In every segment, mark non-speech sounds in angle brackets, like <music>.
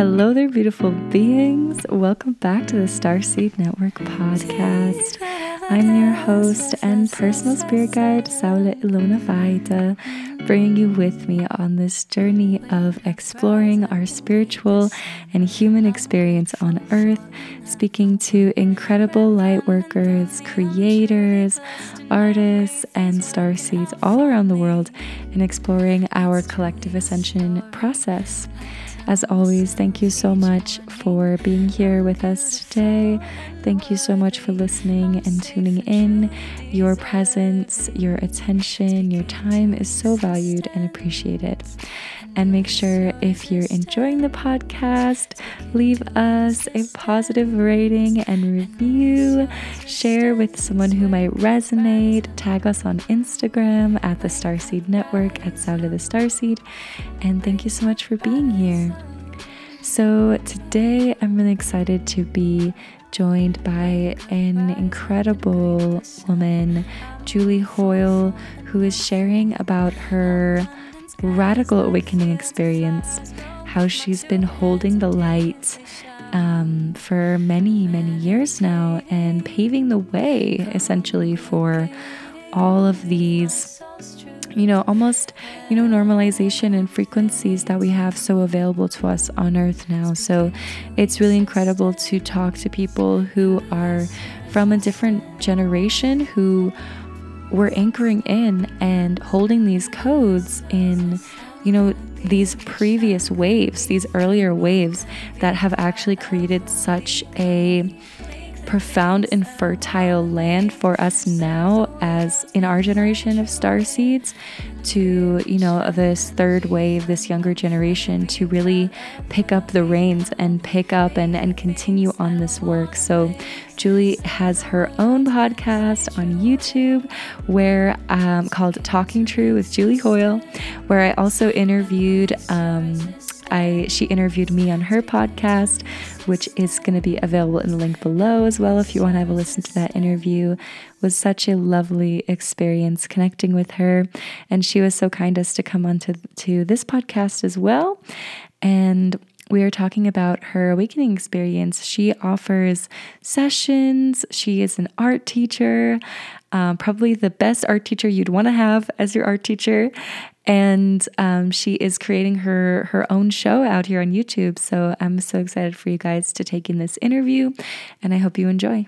Hello there, beautiful beings. Welcome back to the Starseed Network podcast. I'm your host and personal spirit guide, Saule Ilona Vaida, bringing you with me on this journey of exploring our spiritual and human experience on earth, speaking to incredible light workers, creators, artists, and star seeds all around the world, and exploring our collective ascension process. As always, thank you so much for being here with us today. Thank you so much for listening and tuning in. Your presence, your attention, your time is so valued and appreciated. And make sure if you're enjoying the podcast, leave us a positive rating and review. Share with someone who might resonate. Tag us on Instagram at the Starseed Network at Saule the Starseed. And thank you so much for being here. So, today I'm really excited to be joined by an incredible woman, Julie Hoyle, who is sharing about her radical awakening experience, how she's been holding the light um, for many, many years now and paving the way essentially for all of these you know, almost, you know, normalization and frequencies that we have so available to us on earth now. So it's really incredible to talk to people who are from a different generation who we're anchoring in and holding these codes in, you know, these previous waves, these earlier waves that have actually created such a profound and fertile land for us now as in our generation of star seeds to you know this third wave this younger generation to really pick up the reins and pick up and, and continue on this work. So julie has her own podcast on youtube where um, called talking true with julie hoyle where i also interviewed um, I she interviewed me on her podcast, which is going to be available in the link below as well if you want to have a listen to that interview. It was such a lovely experience connecting with her, and she was so kind as to come onto to this podcast as well. And we are talking about her awakening experience. She offers sessions. She is an art teacher, um, probably the best art teacher you'd want to have as your art teacher and um, she is creating her her own show out here on YouTube. So I'm so excited for you guys to take in this interview, and I hope you enjoy.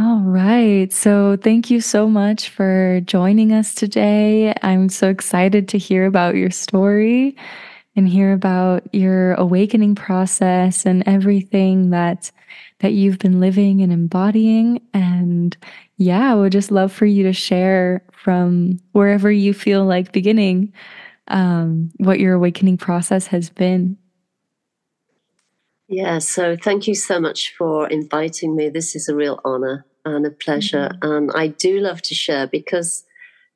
All right. So thank you so much for joining us today. I'm so excited to hear about your story and hear about your awakening process and everything that that you've been living and embodying and yeah, I would just love for you to share from wherever you feel like beginning um, what your awakening process has been. Yeah, so thank you so much for inviting me. This is a real honor and a pleasure. Mm-hmm. And I do love to share because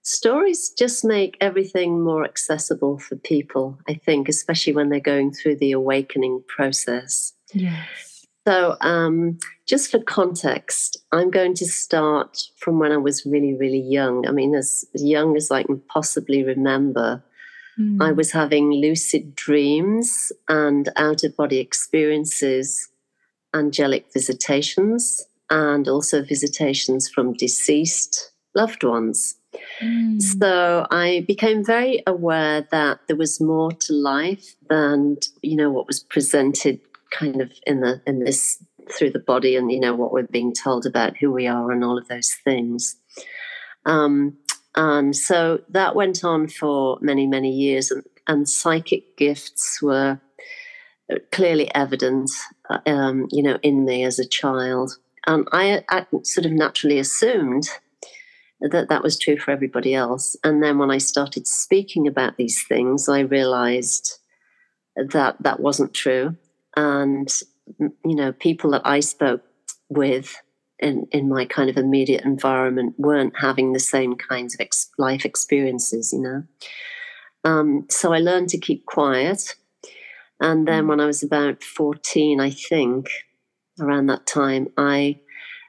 stories just make everything more accessible for people, I think, especially when they're going through the awakening process. Yes. So, um, just for context, I'm going to start from when I was really, really young. I mean, as young as I can possibly remember, mm. I hmm. was having lucid dreams and out of body experiences, angelic visitations, and also visitations from deceased loved ones. Mm. So I became very aware that there was more to life than you know what was presented kind of in the in this through the body and you know what we're being told about who we are and all of those things. Um, and so that went on for many many years and, and psychic gifts were clearly evident uh, um, you know in me as a child. And I, I sort of naturally assumed that that was true for everybody else. And then when i started speaking about these things i realized that that wasn't true and you know people that i spoke with in, in my kind of immediate environment weren't having the same kinds of ex- life experiences you know? Um, so i learned to keep quiet. And then mm. when i was about 14 i think around that time i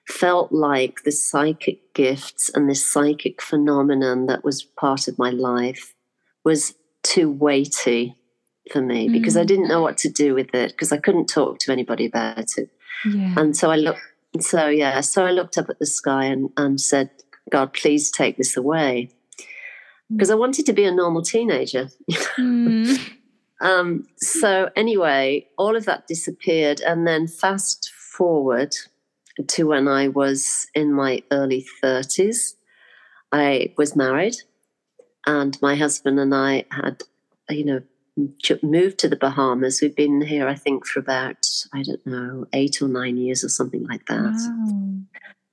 felt like the psychic gifts and this psychic phenomenon that was part of my life was too weighty for me mm. because I didn't know what to do with it because I couldn't talk to anybody about it. Yeah. And so I looked, so yeah, so I looked up at the sky and, and said, God, please take this away. Because mm. I wanted to be a normal teenager. Mm. <laughs> um, so, anyway, all of that disappeared. And then, fast forward to when I was in my early 30s, I was married, and my husband and I had, you know, moved to the Bahamas. We've been here, I think, for about, I don't know, eight or nine years or something like that. Wow.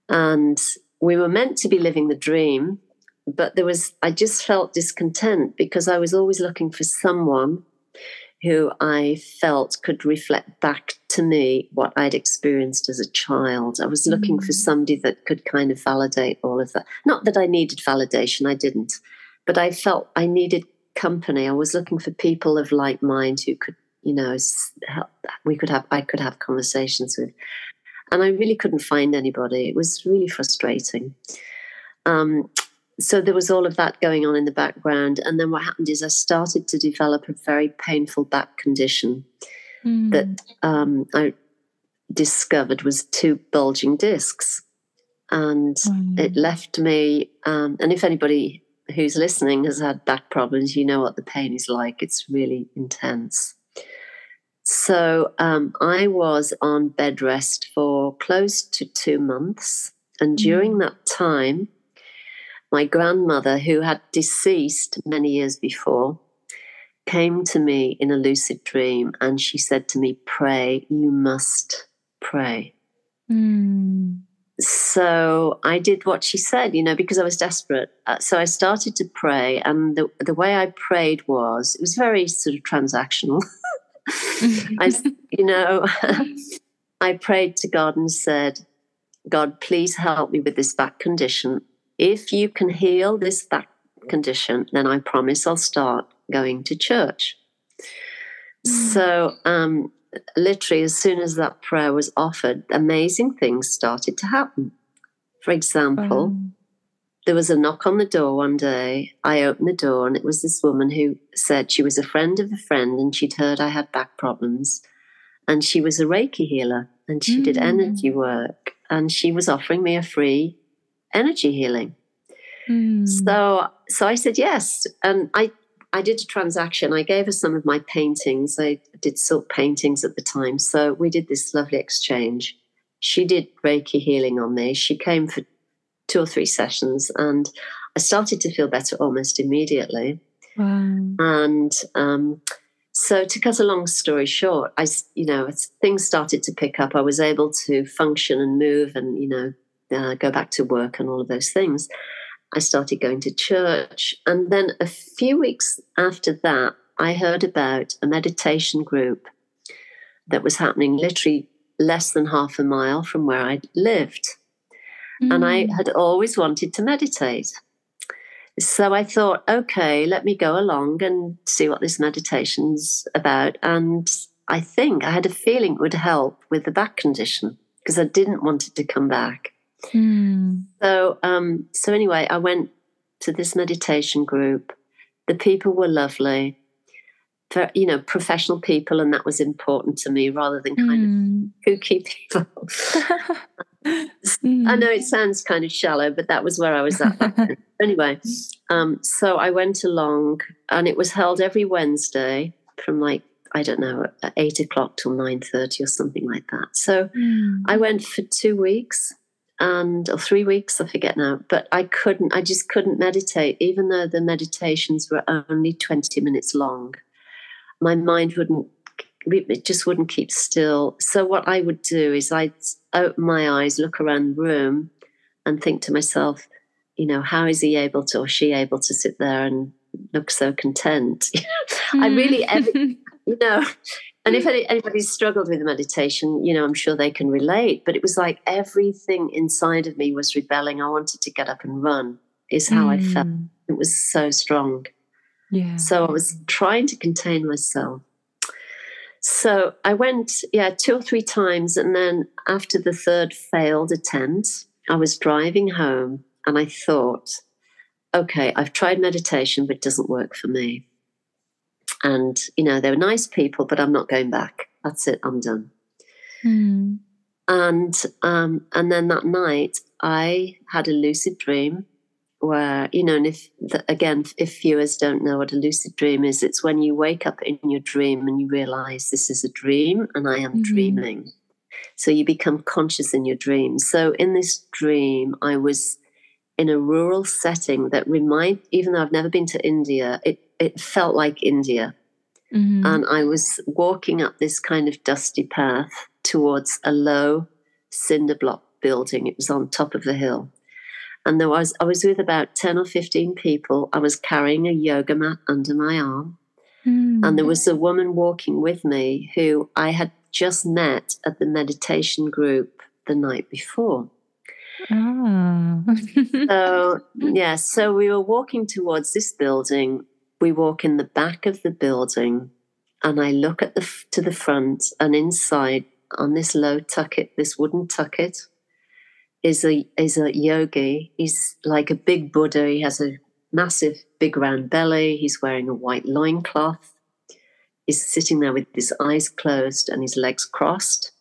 And we were meant to be living the dream, but there was, I just felt discontent because I was always looking for someone who I felt could reflect back to me what I'd experienced as a child. I was looking mm. for somebody that could kind of validate all of that. Not that I needed validation, I didn't, but I felt I needed company. I was looking for people of like mind who could, you know, help, we could have, I could have conversations with. And I really couldn't find anybody. It was really frustrating. Um, so there was all of that going on in the background. And then what happened is I started to develop a very painful back condition mm. that um, I discovered was two bulging discs. And mm. it left me, um, and if anybody who's listening has had back problems, you know what the pain is like. It's really intense. So um, I was on bed rest for close to two months. And during mm. that time, my grandmother, who had deceased many years before, came to me in a lucid dream and she said to me, Pray, you must pray. Mm so I did what she said, you know, because I was desperate. Uh, so I started to pray, and the the way I prayed was it was very sort of transactional. <laughs> I, <laughs> you know, <laughs> I prayed to God and said, "God, please help me with this back condition. If you can heal this back condition, then I promise I'll start going to church." Mm. So um, literally, as soon as that prayer was offered, amazing things started to happen. For example, um. there was a knock on the door one day. I opened the door, and it was this woman who said she was a friend of a friend and she'd heard I had back problems. And she was a Reiki healer and she mm. did energy work and she was offering me a free energy healing. Mm. So so I said yes. And I I did a transaction. I gave her some of my paintings. I did silk paintings at the time. So we did this lovely exchange. She did Reiki healing on me. She came for two or three sessions and I started to feel better almost immediately. Wow. And um, so to cut a long story short, I, you know, things started to pick up. I was able to function and move and, you know, uh, go back to work and all of those things. I started going to church. And then a few weeks after that, I heard about a meditation group that was happening literally less than half a mile from where I lived. Mm. And I mm. had always wanted to meditate. So I thought, okay, let me go along and see what this meditation's about. And I think I had a feeling it would help with the back condition because I didn't want it to come back. Mm. So, um, so anyway, I went to this meditation group. The people were lovely, for, you know, professional people, and that was important to me rather than kind mm. of kooky people. mm. <laughs> I know it sounds kind of shallow, but that was where I was at. <laughs> anyway, um, so I went along, and it was held every Wednesday from like I don't know, eight o'clock till nine thirty or something like that. So mm. I went for two weeks, and or three weeks, I forget now. But I couldn't, I just couldn't meditate, even though the meditations were only 20 minutes long. My mind wouldn't, it just wouldn't keep still. So what I would do is I'd open my eyes, look around the room, and think to myself, you know, how is he able to or she able to sit there and look so content? <laughs> I hmm. really, every, <laughs> you know, and if anybody's struggled with meditation, you know, I'm sure they can relate. But it was like everything inside of me was rebelling. I wanted to get up and run, is how mm. I felt. Mm. It was so strong. Yeah. So I was trying to contain myself. So I went, yeah, two or three times. And then after the third failed attempt, I was driving home and I thought, okay, I've tried meditation, but it doesn't work for me. And you know they were nice people, but I'm not going back. That's it. I'm done. Mm. And um, and then that night, I had a lucid dream where you know, and if the, again, if viewers don't know what a lucid dream is, it's when you wake up in your dream and you realize this is a dream and I am mm-hmm. dreaming. So you become conscious in your dream. So in this dream, I was in a rural setting that remind even though I've never been to India, it, it felt like India. Mm-hmm. And I was walking up this kind of dusty path towards a low cinder block building. It was on top of the hill. And there was I was with about 10 or 15 people. I was carrying a yoga mat under my arm. Mm. And there was a woman walking with me who I had just met at the meditation group the night before. Oh. <laughs> so, yeah, so we were walking towards this building. We walk in the back of the building, and I look at the to the front, and inside on this low tucket, this wooden tucket, is a is a yogi. He's like a big Buddha. He has a massive, big round belly. He's wearing a white loincloth. He's sitting there with his eyes closed and his legs crossed.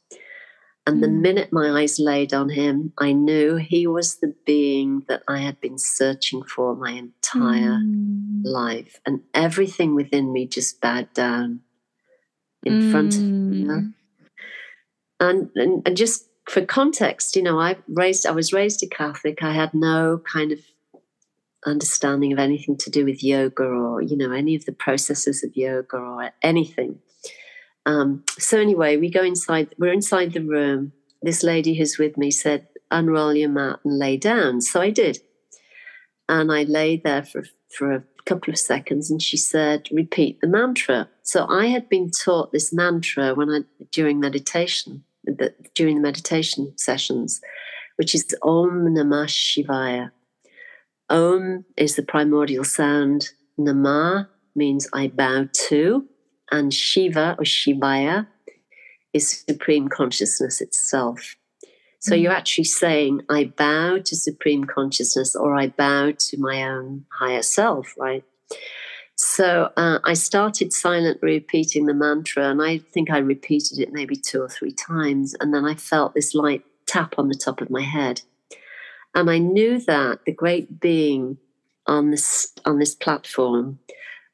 And the hmm. minute my eyes laid on him, I knew he was the being that I had been searching for my entire mm. life. And everything within me just bowed down in mm. front of me. Hmm. And, and, and just for context, you know, I raised I was raised a Catholic. I had no kind of understanding of anything to do with yoga or, you know, any of the processes of yoga or anything. Um, so anyway, we go inside, we're inside the room. This lady who's with me said, unroll your mat and lay down. So I did. And I lay there for, for a couple of seconds and she said, repeat the mantra. So I had been taught this mantra when I during meditation, during the meditation sessions, which is Om Namah Shivaya. Om is the primordial sound. Namah means I bow to and Shiva or Shivaya is supreme consciousness itself. So mm. you're actually saying, I bow to supreme consciousness or I bow to my own higher self, right? So uh, I started silently repeating the mantra, and I think I repeated it maybe two or three times. And then I felt this light tap on the top of my head. And I knew that the great being on this, on this platform,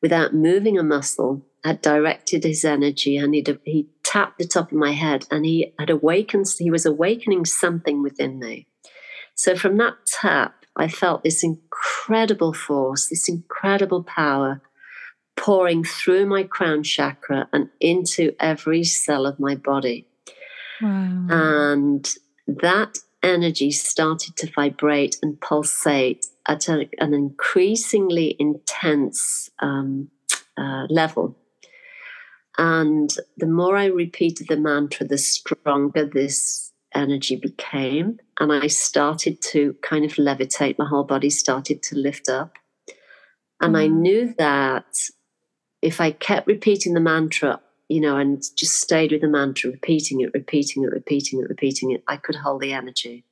without moving a muscle, had directed his energy and he'd, he tapped the top of my head and he had awakened, he was awakening something within me. So from that tap, I felt this incredible force, this incredible power pouring through my crown chakra and into every cell of my body. Wow. And that energy started to vibrate and pulsate at a, an increasingly intense um, uh, level. And the more I repeated the mantra, the stronger this energy became. And I started to kind of levitate. My whole body started to lift up. And mm. I knew that if I kept repeating the mantra, you know, and just stayed with the mantra, repeating it, repeating it, repeating it, repeating it, I could hold the energy.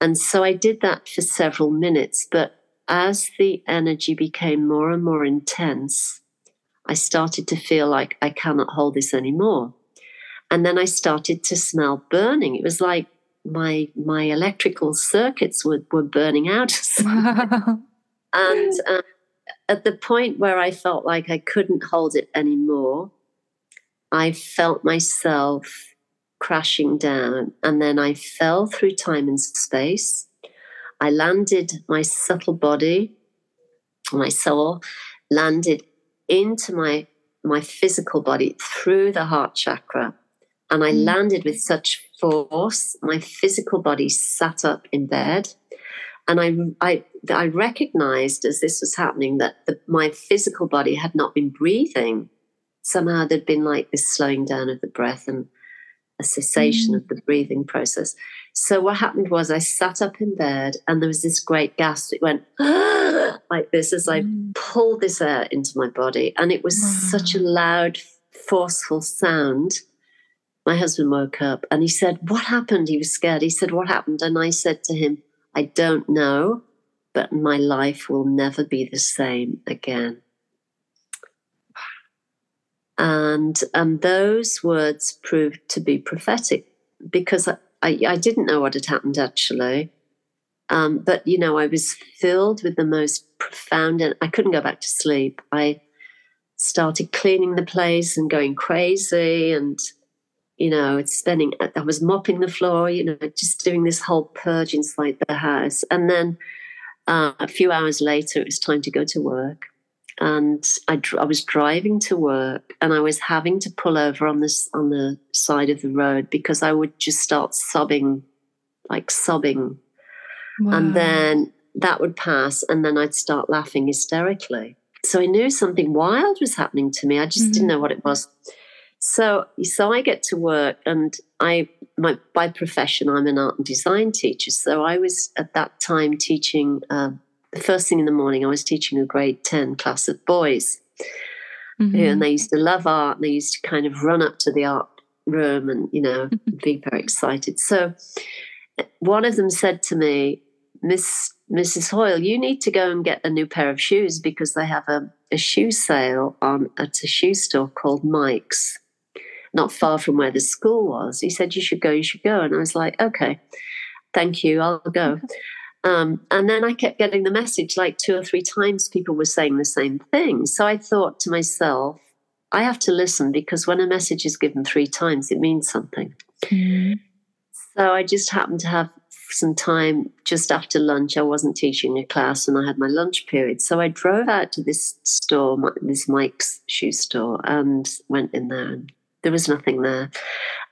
And so I did that for several minutes. But as the energy became more and more intense, I started to feel like I cannot hold this anymore. And then I started to smell burning. It was like my my electrical circuits were, were burning out. Wow. <laughs> <laughs> and uh, at the point where I felt like I couldn't hold it anymore, I felt myself crashing down. And then I fell through time and space. I landed my subtle body, my soul landed into my my physical body through the heart chakra and i mm. landed with such force my physical body sat up in bed and i i i recognized as this was happening that the, my physical body had not been breathing somehow there'd been like this slowing down of the breath and a cessation mm. of the breathing process so what happened was I sat up in bed and there was this great gasp. It went <gasps> like this as I mm. pulled this air into my body. And it was wow. such a loud, forceful sound. My husband woke up and he said, What happened? He was scared. He said, What happened? And I said to him, I don't know, but my life will never be the same again. And and those words proved to be prophetic because I, I, I didn't know what had happened actually. Um, but you know, I was filled with the most profound, and I couldn't go back to sleep. I started cleaning the place and going crazy, and you know, it's spending. I was mopping the floor, you know, just doing this whole purge inside the house, and then uh, a few hours later, it was time to go to work, and I, I was driving to work, and I was having to pull over on this on the side of the road because I would just start sobbing, like sobbing Wow. And then that would pass, and then I'd start laughing hysterically. So I knew something wild was happening to me. I just mm-hmm. didn't know what it was. So, so I get to work, and I, my, by profession, I'm an art and design teacher. So I was at that time teaching. Uh, the first thing in the morning, I was teaching a grade ten class of boys, mm-hmm. and they used to love art. And they used to kind of run up to the art room and you know <laughs> be very excited. So one of them said to me, Miss Mrs. Hoyle, you need to go and get a new pair of shoes because they have a, a shoe sale on at a shoe store called Mike's, not far from where the school was. He said, You should go, you should go. And I was like, Okay, thank you, I'll go. Um, and then I kept getting the message like two or three times, people were saying the same thing. So I thought to myself, I have to listen because when a message is given three times, it means something. Mm-hmm. So I just happened to have some time just after lunch. I wasn't teaching a class and I had my lunch period. So I drove out to this store, this Mike's shoe store, and went in there and there was nothing there.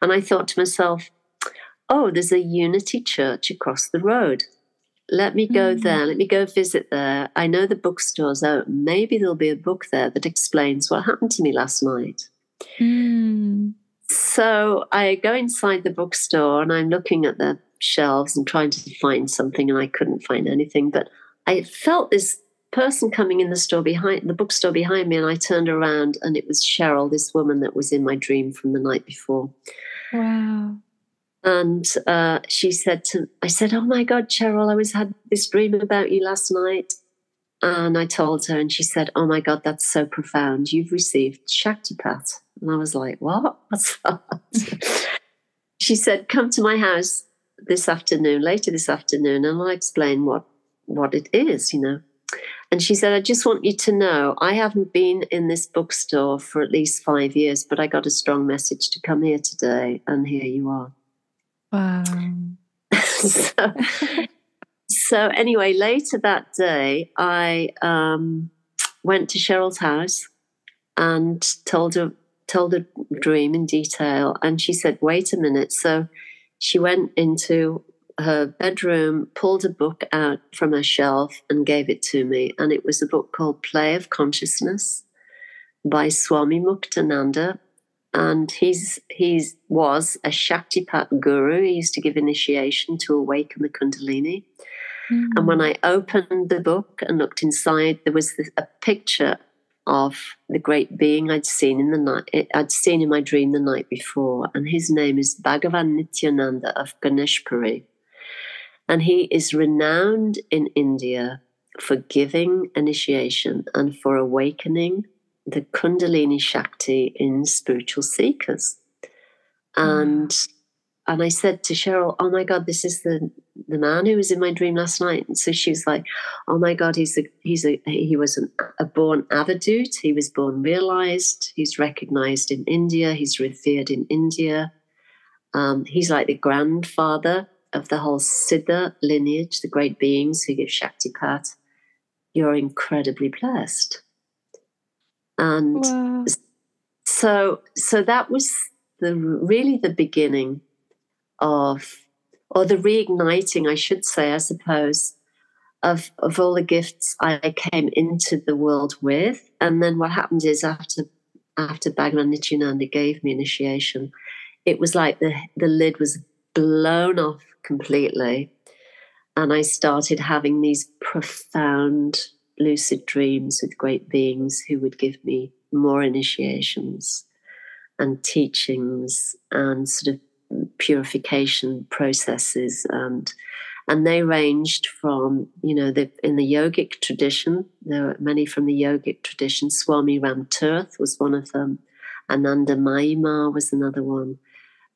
And I thought to myself, oh, there's a Unity Church across the road. Let me go mm. there. Let me go visit there. I know the bookstore's open. Maybe there'll be a book there that explains what happened to me last night. Mm. So I go inside the bookstore and I'm looking at the shelves and trying to find something, and I couldn't find anything. But I felt this person coming in the store behind the bookstore behind me, and I turned around, and it was Cheryl, this woman that was in my dream from the night before. Wow. And uh, she said to, I said, "Oh my God, Cheryl, I was had this dream about you last night." And I told her, and she said, "Oh my God, that's so profound. You've received Shaktipat." And I was like, "What? <laughs> What's that?" she said, "Come to my house this afternoon, later this afternoon, and I'll explain what what it is, you know. And she said, I just want you to know I haven't been in this bookstore for at least five years, but I got a strong message to come here today, and here you are. Wow. <laughs> so, so, anyway, later that day, I um, went to Cheryl's house and told her told her dream in detail, and she said, "Wait a minute." So she went into her bedroom, pulled a book out from her shelf, and gave it to me. And it was a book called Play of Consciousness by Swami Muktananda. And he's he's was a Shaktipat guru. He used to give initiation to awaken the Kundalini. Mm. And when I opened the book and looked inside, there was this, a picture of the great being I'd seen in the night I'd seen in my dream the night before, and his name is Bhagavan Nityananda of Ganeshpuri. And he is renowned in India for giving initiation and for awakening the Kundalini Shakti in spiritual seekers. And mm and I said to Cheryl, "Oh my God, this is the the man who was in my dream last night." And so she was like, "Oh my God, he's a he's a he was an, a born avadhut. He was born realized. He's recognized in India. He's revered in India. Um, he's like the grandfather of the whole Siddha lineage, the great beings who give Shaktipat. You're incredibly blessed." And wow. so so that was the really the beginning of, or the reigniting, I should say, I suppose, of, of all the gifts I came into the world with. And then what happened is after after Bhagavan Nityananda gave me initiation, it was like the, the lid was blown off completely. And I started having these profound lucid dreams with great beings who would give me more initiations and teachings and sort of purification processes and and they ranged from you know the, in the yogic tradition there are many from the yogic tradition swami ram tirth was one of them Anandamayi Ma was another one.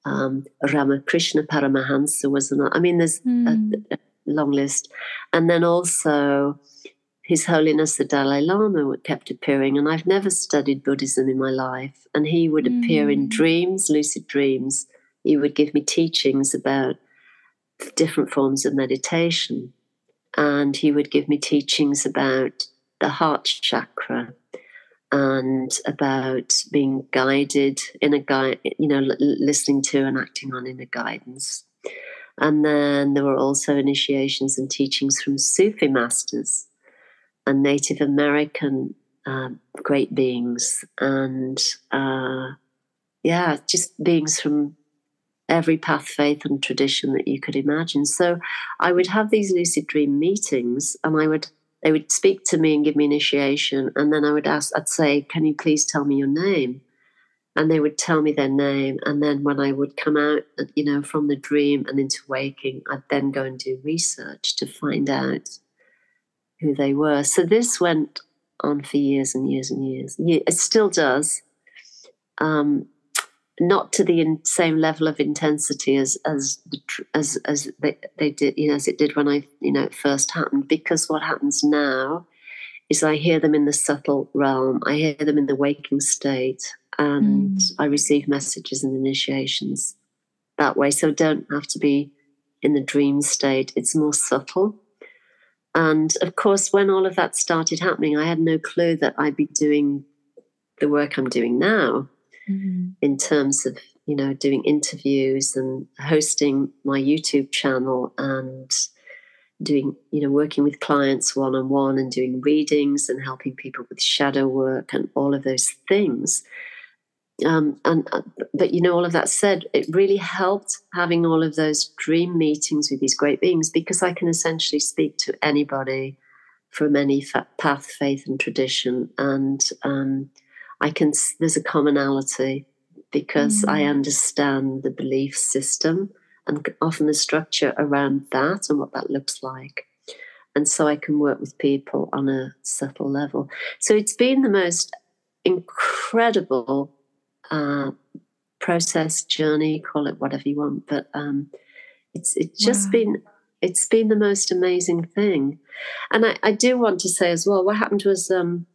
Um, Ramakrishna Paramahansa was another. I mean, there's mm. a, hmm. a long list. And then also his Holiness the Dalai Lama kept appearing, and I've never studied Buddhism in my life. And he would mm. appear in hmm. dreams, lucid dreams. He would give me teachings about different forms of meditation. And he would give me teachings about the heart chakra and about being guided in a guide, you know, l- listening to and acting on inner guidance. And then there were also initiations and teachings from Sufi masters and Native American uh, great beings, and uh, yeah, just beings from every path, faith, and tradition that you could imagine. So I would have these lucid dream meetings, and I would they would speak to me and give me initiation, and then I would ask, I'd say, "Can you please tell me your name?" And they would tell me their name, and then when I would come out, you know, from the dream and into waking, I'd then go and do research to find out who they were. So this went on for years and years and years. It still does, um, not to the in, same level of intensity as as as as they, they did, you know, as it did when I, you know, it first happened. Because what happens now is I hear them in the subtle realm. I hear them in the waking state, and mm. I receive messages and initiations that way. So I don't have to be in the dream state. It's more subtle and of course, when all of that started happening, I had no clue that I'd be doing the work I'm doing now mm-hmm. in terms of, you know, doing interviews and hosting my YouTube channel and doing, you know, working with clients one on one and doing readings and helping people with shadow work and all of those things um, and uh, but you know all of that said it really helped having all of those dream meetings with these great beings because i can essentially speak to anybody from any path faith and tradition. And um, i can there's a commonality because mm. i understand the belief system and often the structure around that and what that looks like. And so i can work with people on a subtle level. So it's been the most incredible uh, process journey, call it whatever you want. But um, it's it's just wow. been it's been the most amazing thing. And I, I, do want to say as well, what happened was um,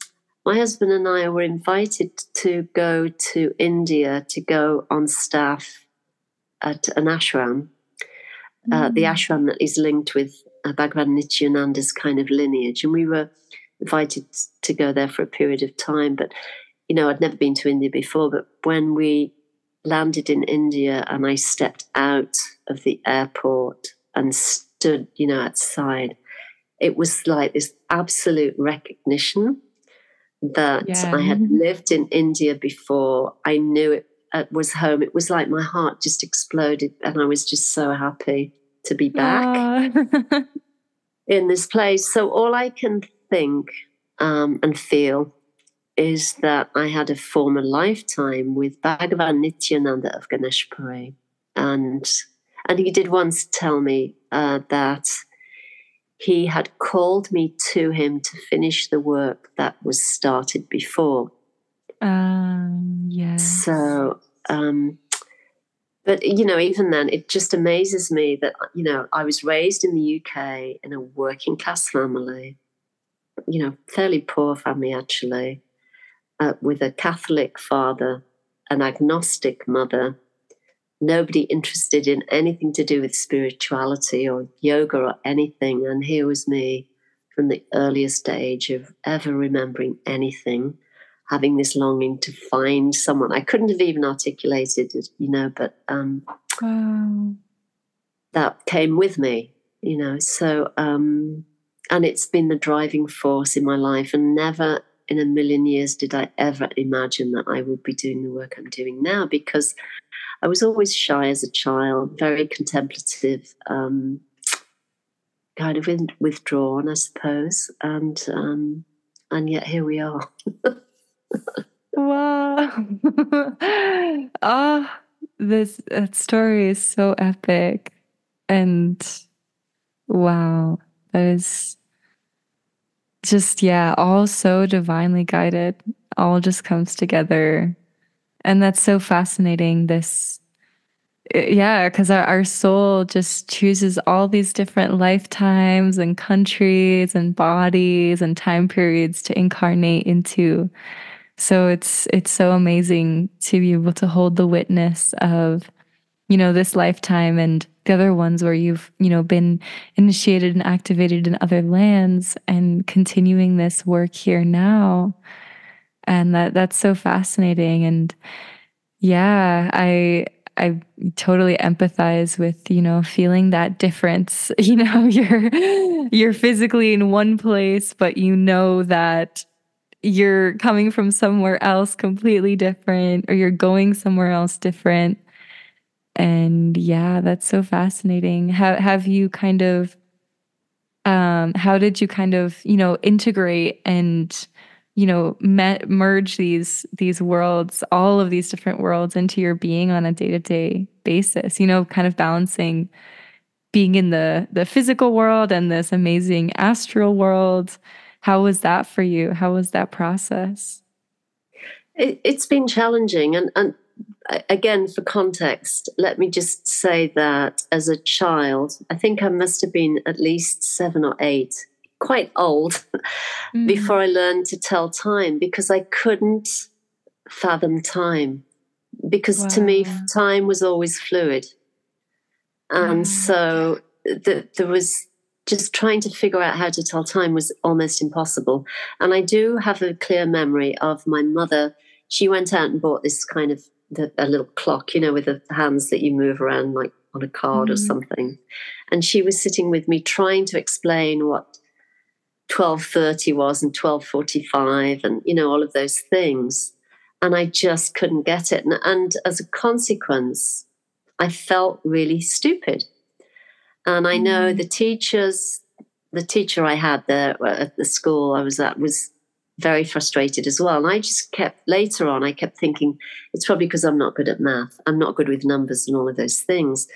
my husband and I were invited to go to India to go on staff at an ashram, mm. uh, the mm. ashram that is linked with uh, Bhagavan Nityananda's kind of lineage. And we were invited to go there for a period of time. But you know, I'd never been to India before, but when we landed in India and I stepped out of the airport and stood, you know, outside, it was like this absolute recognition that yeah. I had lived in India before. I knew it, it was home. It was like my heart just exploded, and I was just so happy to be back <laughs> in this place. So all I can think um, and feel is that I had a former lifetime with Bhagavan Nityananda of Ganeshpuri. And, and he did once tell me uh, that he had called me to him to finish the work that was started before. Um, yes. So, um, but you know, even then, it just amazes me that you know I was raised in the UK in a working class family, you know, fairly poor family actually, uh, with a Catholic father, an agnostic mother, nobody interested in anything to do with spirituality or yoga or anything. And here was me from the earliest age of ever remembering anything, having this longing to find someone. I couldn't have even articulated it, you know, but um, wow. that came with me, you know. So, um, and it's been the driving force in my life and never in a million years did I ever imagine that I would be doing the work I'm doing now because I was always shy as a child, very contemplative, um, kind of withdrawn, I suppose, and um, and yet here we are. wow! <laughs> ah, this that story is so epic, and wow, that is just yeah all so divinely guided all just comes together. And that's so fascinating this uh, yeah because our, our soul just chooses all these different lifetimes and countries and bodies and time periods to incarnate into. So it's it's so amazing to be able to hold the witness of you know this lifetime and the other ones where you've you know been initiated and activated in other lands and continuing this work here now. And that that's so fascinating. And yeah i i totally empathize with you know feeling that difference <laughs> you know <laughs> you're you're physically in one place but you know that you're coming from somewhere else completely different or you're going somewhere else different and yeah that's so fascinating. Have have you kind of um how did you kind of you know integrate and you know met, merge these these worlds all of these different worlds into your being on a day-to-day basis you know kind of balancing being in the the physical world and this amazing astral world? How was that for you? How was that process? It, has been challenging and and again for context let me just say that as a child i think i must have been at least seven or eight quite old mm. before I learned to tell time because I couldn't fathom time. Because wow. to me, time was always fluid. And so the, there was just trying to figure out how to tell time was almost impossible. And I do have a clear memory of my mother. She went out and bought this kind of the, a little clock, you know, with the hands that you move around like on a card mm. or something. And she was sitting with me trying to explain what 12.30 was and 12.45 and, you know, all of those things. And I just couldn't get it. And, and as a consequence, I felt really stupid. And I know mm. the teachers, the teacher I had there at the school I was at was very frustrated as well. And I just kept, later on, I kept thinking, it's probably because I'm not good at math. I'm not good with numbers and all of those things.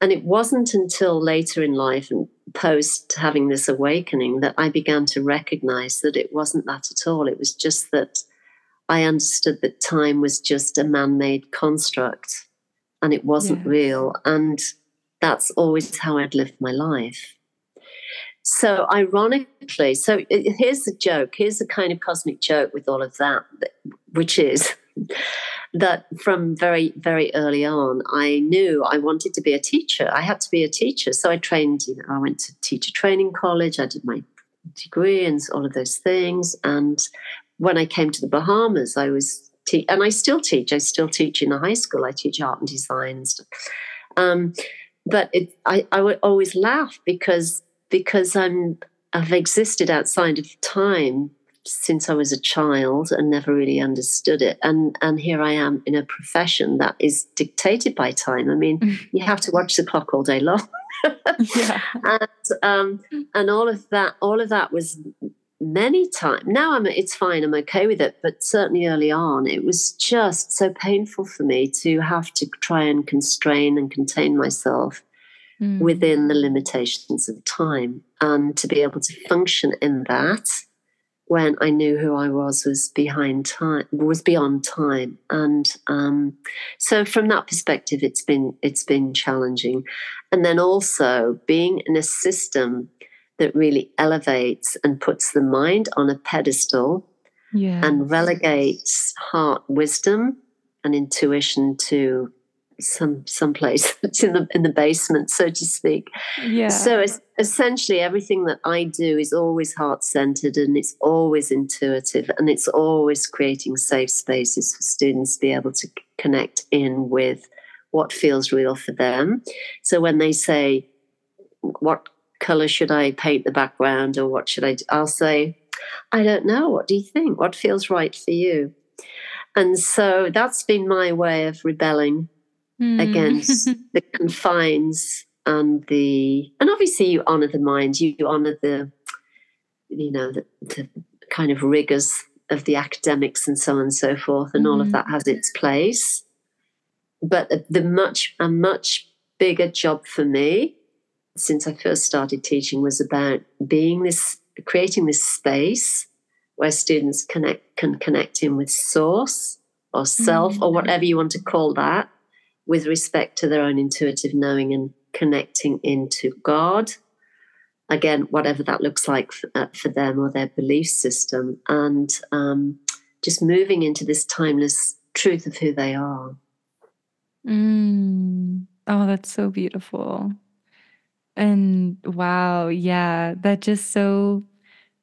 And it wasn't until later in life and post having this awakening that I began to recognize that it wasn't that at all. It was just that I understood that time was just a man made construct and it wasn't real. And that's always how I'd lived my life. So, ironically, so here's the joke. Here's the kind of cosmic joke with all of that, which is <laughs> that from very, very early on, I knew I wanted to be a teacher. I had to be a teacher. So I trained, you know, I went to teacher training college, I did my degree and all of those things. And when I came to the Bahamas, I was, te- and I still teach, I still teach in a high school, I teach art and design and stuff. Um, but it, I, I would always laugh because because I'm I've existed outside of time since I was a child and never really understood it. And and here I am in a profession that is dictated by time. I mean, mm. you have to watch the clock all day long. <laughs> yeah. And um, and all of that, all of that was many times. Now I'm it's fine, I'm okay with it. But certainly early on, it was just so painful for me to have to try and constrain and contain myself mm. within the limitations of time. And to be able to function in that when I knew who I was was behind time was beyond time. And um, so from that perspective it's been it's been challenging. And then also being in a system that really elevates and puts the mind on a pedestal and relegates heart wisdom and intuition to some someplace <laughs> that's in the in the basement, so to speak. Yeah. So essentially, everything that I do is always heart centered, and it's always intuitive, and it's always creating safe spaces for students to be able to connect in with what feels real for them. So when they say, "What color should I paint the background?" or "What should I?" Do? I'll say, "I don't know. What do you think? What feels right for you?" And so that's been my way of rebelling mm. against <laughs> the confines and the and obviously you honor the mind you, honor the you know the, the, kind of rigors of the academics and so on and so forth and mm. all of hmm. that has its place but the much a much bigger job for me since i first started teaching was about being this creating this space where students connect can connect in with source or self mm-hmm. or whatever you want to call that with respect to their own intuitive knowing and connecting into God. Again, whatever that looks like for, uh, for them or their belief system, and um, just moving into this timeless truth of who they are. Mm. Oh, that's so beautiful. And wow, yeah, that just so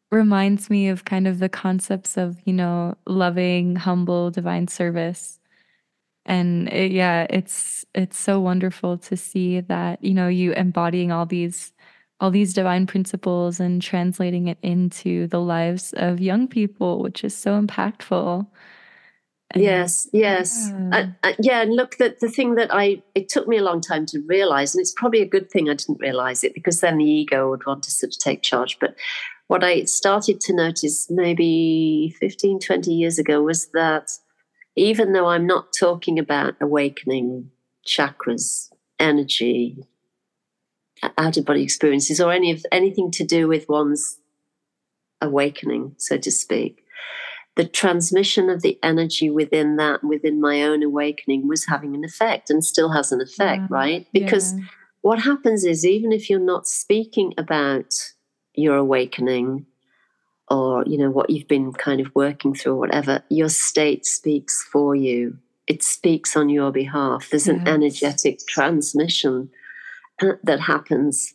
reminds me of kind of the concepts of, you know, loving, humble, divine service. And it, yeah, it's it's so wonderful to see that, you know, you embodying all these all these divine principles and translating it into the lives of young people, which is so impactful. And yes, yes. Yeah. Yeah, and look, the, the thing that I, it took me a long time to realize, and it's probably a good thing I didn't realize it because then the ego would want to sort of take charge. But what I started to notice maybe 15, 20 years ago was that even though I'm not talking about awakening chakras, energy, out of body experiences, or any of anything to do with one's awakening, so to speak, the transmission of the energy within that, within my own awakening, was having an effect and still has an effect, yeah. right? Because yeah. what happens is, even if you're not speaking about your awakening or you know what you've been kind of working through or whatever your state speaks for you. It speaks on your behalf. There's yes. an energetic transmission uh, that happens.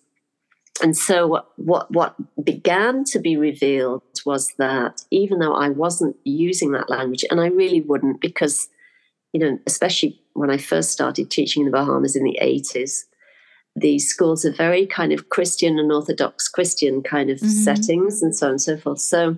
And so what, what what began to be revealed was that even though I wasn't using that language, and I really wouldn't, because you know, especially when I first started teaching in the Bahamas in the 80s, these schools are very kind of Christian and Orthodox Christian kind of mm-hmm. settings and so on and so forth. So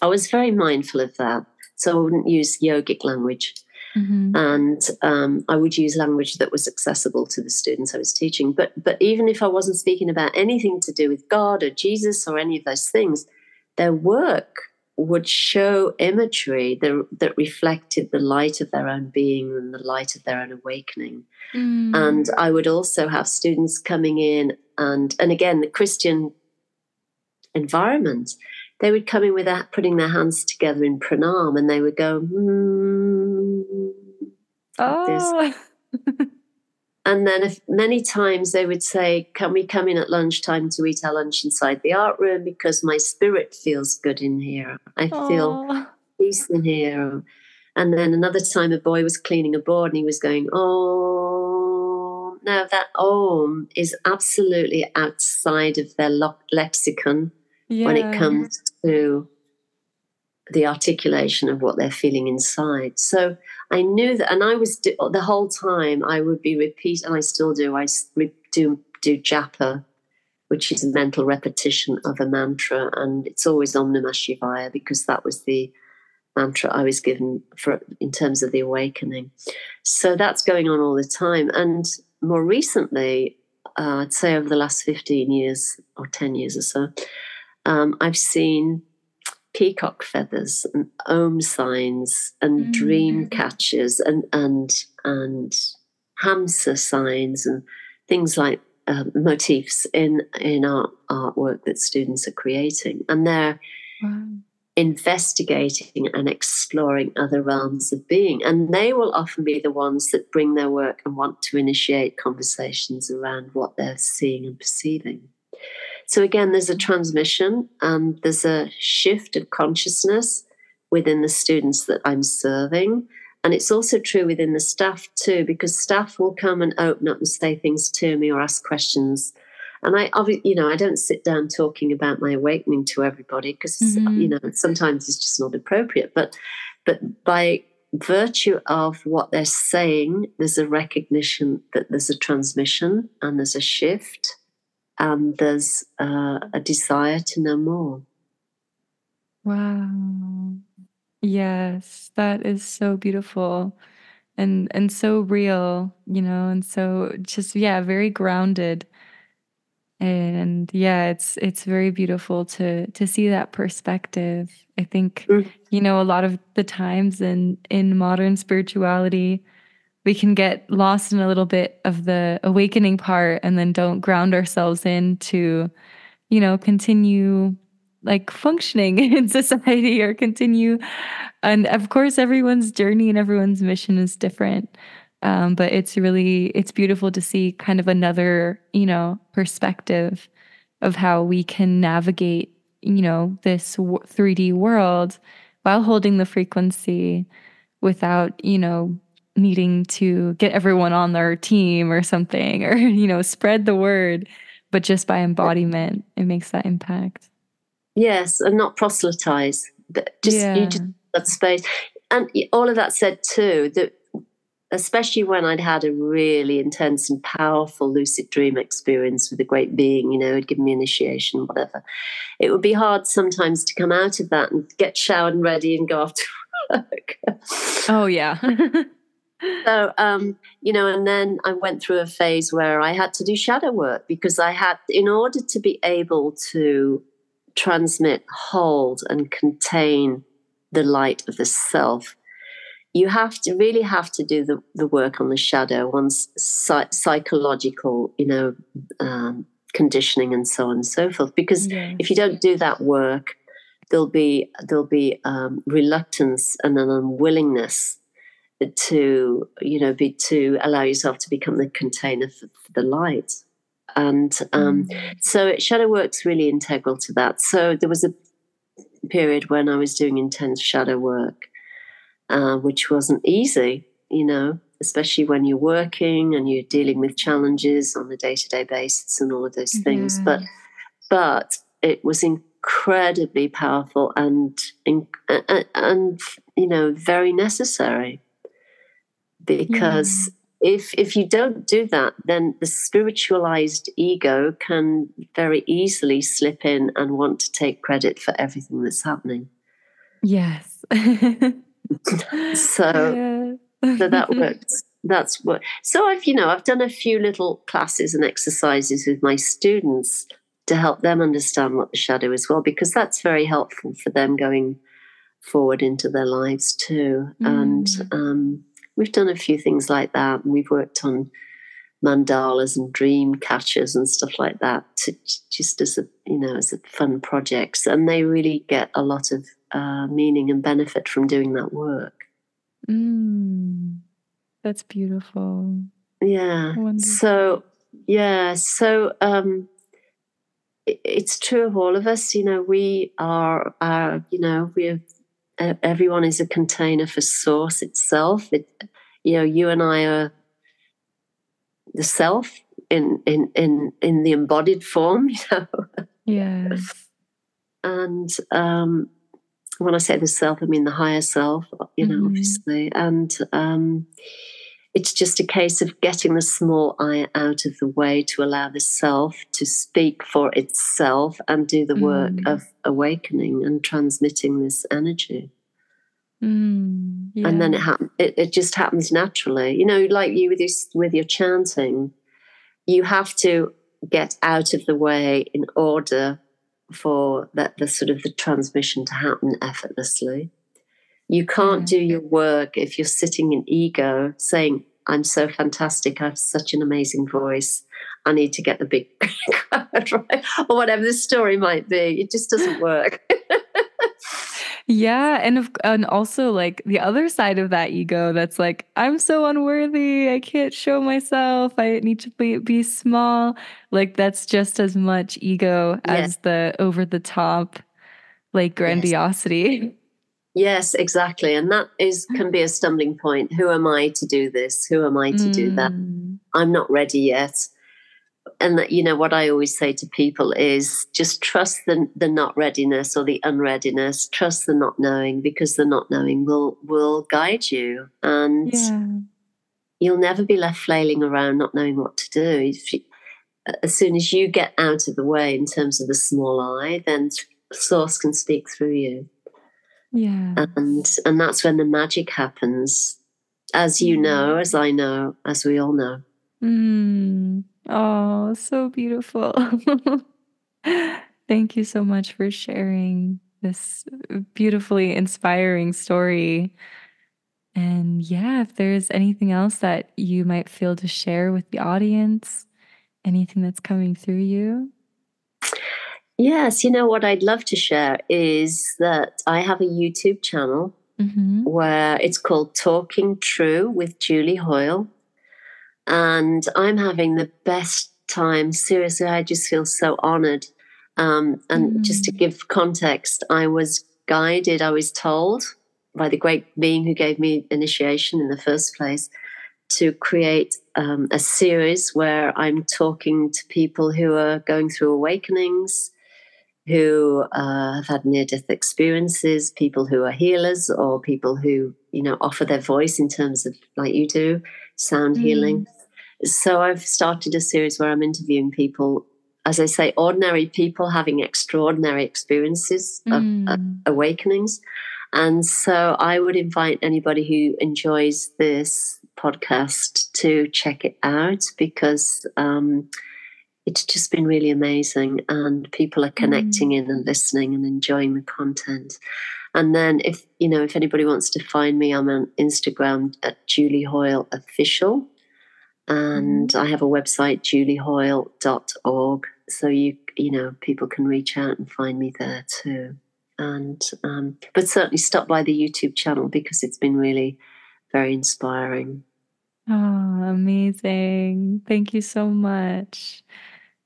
I was very mindful of that. So I wouldn't use yogic language. Mm-hmm. And um, I would use language that was accessible to the students I was teaching. But but even if I wasn't speaking about anything to do with God or Jesus or any of those things, their work would show imagery that, that reflected the light of their own being and the light of their own awakening. Mm. And I would also have students coming in and and again the Christian environment, they would come in without putting their hands together in pranam and they would go, mm, oh. <laughs> and then if, many times they would say, Can we come in at lunchtime to eat our lunch inside the art room because my spirit feels good in here? I feel oh. peace in here. And then another time a boy was cleaning a board and he was going, Oh, now that om is absolutely outside of their lo- lexicon yeah. when it comes to the articulation of what they're feeling inside. So I knew that, and I was the whole time I would be repeat, and I still do. I do do japa, which is a mental repetition of a mantra, and it's always Om Namah Shivaya because that was the mantra I was given for in terms of the awakening. So that's going on all the time, and more recently, uh, I'd say over the last fifteen years or ten years or so, um, I've seen peacock feathers and om signs and mm. dream catchers and and and hamsa signs and things like uh, motifs in in art artwork that students are creating and they're wow. investigating and exploring other realms of being and they will often be the ones that bring their work and want to initiate conversations around what they're seeing and perceiving so again, there's a transmission and there's a shift of consciousness within the students that I'm serving. And it's also true within the staff too, because staff will come and open up and say things to me or ask questions. And I, you know, I don't sit down talking about my awakening to everybody because, mm-hmm. you know, sometimes it's just not appropriate. But, but by virtue of what they're saying, there's a recognition that there's a transmission and there's a shift and there's uh, a desire to know more. Wow. Yes, that is so beautiful and and so real, you know, and so just yeah, very grounded. And yeah, it's it's very beautiful to to see that perspective. I think mm. you know a lot of the times in in modern spirituality we can get lost in a little bit of the awakening part and then don't ground ourselves in to, you know, continue like functioning <laughs> in society or continue. And of course, everyone's journey and everyone's mission is different. Um, but it's really it's beautiful to see kind of another you know perspective of how we can navigate you know this 3D world while holding the frequency without you know needing to get everyone on their team or something or <laughs> you know spread the word but just by embodiment it makes that impact yes and not proselytize just yeah. you just that space and all of that said too that especially when I'd had a really intense and powerful lucid dream experience with a great being, you know, had given me initiation, whatever. It would be hard sometimes to come out of that and get showered and ready and go off to <laughs> work. Oh yeah. <laughs> so um, you know and then i went through a phase where i had to do shadow work because i had in order to be able to transmit hold and contain the light of the self you have to really have to do the, the work on the shadow one's psychological you know um, conditioning and so on and so forth. Because if you don't do that work there'll be there'll be um, reluctance and an unwillingness to you know be to allow yourself to become the container for, for the light and um, mm. so shadow work's really integral to that so there was a period when i was doing intense shadow work uh, which wasn't easy you know especially when you're working and you're dealing with challenges on a day-to-day basis and all of those things yeah. but but it was incredibly powerful and and, and you know very necessary because yeah. if if you don't do that then the spiritualized ego can very easily slip in and want to take credit for everything that's happening yes so <laughs> yeah. so that <laughs> works that's what so i've you know i've done a few little classes and exercises with my students to help them understand what the shadow is well because that's very helpful for them going forward into their lives too mm. and um we've done a few things like that. We've worked on mandalas and dream catchers and stuff like that, to, just as a you know as a fun projects, and they really get a lot of uh, meaning and benefit from doing that work. Mm, that's beautiful. Yeah. Wonderful. So yeah, so um, it, it's true of all of us. You know, we are, are you know, we're everyone is a container for source itself. It, you know, you and I are the self in in in in the embodied form. <laughs> You know. Yes. And um, when I say the self, I mean the higher self. You know, mm-hmm. obviously, and um, it's just a case of getting the small I out of the way to allow the self to speak for itself and do the work mm. of awakening and transmitting this energy. Mm, yeah. And then it, ha- it it just happens naturally. You know, like you with your with your chanting, you have to get out of the way in order for that the sort of the transmission to happen effortlessly. You can't do mm. your work if you're sitting in ego saying, I'm so fantastic, I have such an amazing voice. I need to get the big <laughs> crowd, right? Or whatever the story might be. It just doesn't work. yeah, and of, and also like the other side of that ego that's like I'm so unworthy, I can't show myself, I need to be be small. Like that's just as much ego as the over the top like grandiosity. Yes. <laughs> Yes, exactly. And that is can be a stumbling point. Who am I to do this? Who am I to mm. do that? Mm. I'm not ready yet. And that, you know, what I always say to people is just trust the, the not readiness or the unreadiness, trust the not knowing, because the not knowing will will guide you. And yeah. you'll never be left flailing around not knowing what to do. You, as soon as you get out of the way in terms of the small I, then source can speak through you. Yeah. And and that's when the magic happens, as you know, as I know, as we all know. Mm. Oh, so beautiful. <laughs> Thank you so much for sharing this beautifully inspiring story. And yeah, if there's anything else that you might feel to share with the audience, anything that's coming through you. Yes, you know what I'd love to share is that I have a YouTube channel mm-hmm. where it's called Talking True with Julie Hoyle. And I'm having the best time. Seriously, I just feel so honored. Um, and mm. just to give context, I was guided, I was told by the great being who gave me initiation in the first place to create um, a series where I'm talking to people who are going through awakenings, who uh, have had near death experiences, people who are healers, or people who, you know, offer their voice in terms of, like you do, sound mm. healing. So I've started a series where I'm interviewing people, as I say, ordinary people having extraordinary experiences mm. of uh, awakenings. And so I would invite anybody who enjoys this podcast to check it out because um, it's just been really amazing and people are connecting mm. in and listening and enjoying the content and then if you know if anybody wants to find me i'm on instagram at julie hoyle official and mm. i have a website juliehoyle.org so you you know people can reach out and find me there too and um, but certainly stop by the youtube channel because it's been really very inspiring Oh, amazing. Thank you so much.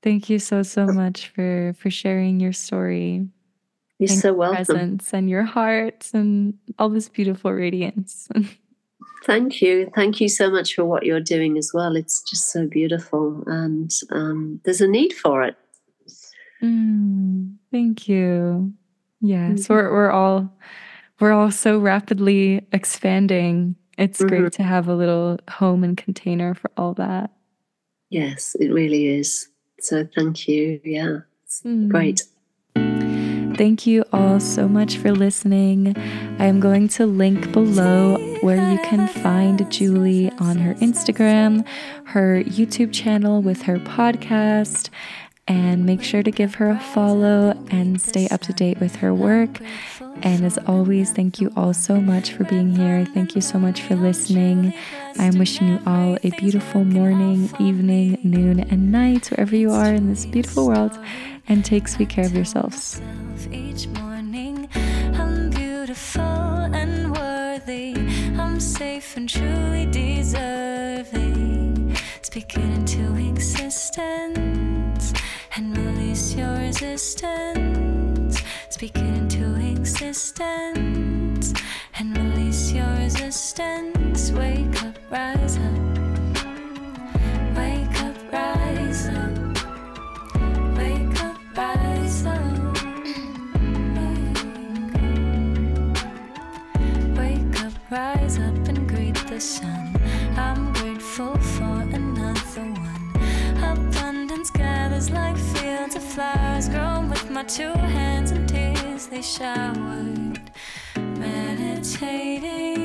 Thank you so so much for for sharing your story. You're and so your welcome. Presence and your heart and all this beautiful radiance. <laughs> Thank you. Thank you so much for what you're doing as well. It's just so beautiful and um, there's a need for it. Mm, thank you. Yes, mm-hmm. we're we're all we're all so rapidly expanding. It's mm-hmm. great to have a little home and container for all that. Yes, it really is. So thank you. Yeah, mm. great. Thank you all so much for listening. I am going to link below where you can find Julie on her Instagram, her YouTube channel with her podcast, and make sure to give her a follow and stay up to date with her work. And as always, thank you all so much for being here. Thank you so much for listening. I'm wishing you all a beautiful morning, evening, noon, and night, wherever you are in this beautiful world. And take sweet care of yourselves. Each morning, I'm beautiful and worthy. I'm safe and truly deserving. Existence and release your resistance. Speak it into existence and release your resistance. Wake up, rise up. Wake up, rise up. Wake up, rise up. Wake up, rise up and greet the sun. I'm grateful for another one. Gathers like fields of flowers grown with my two hands and tears they showered. Meditating,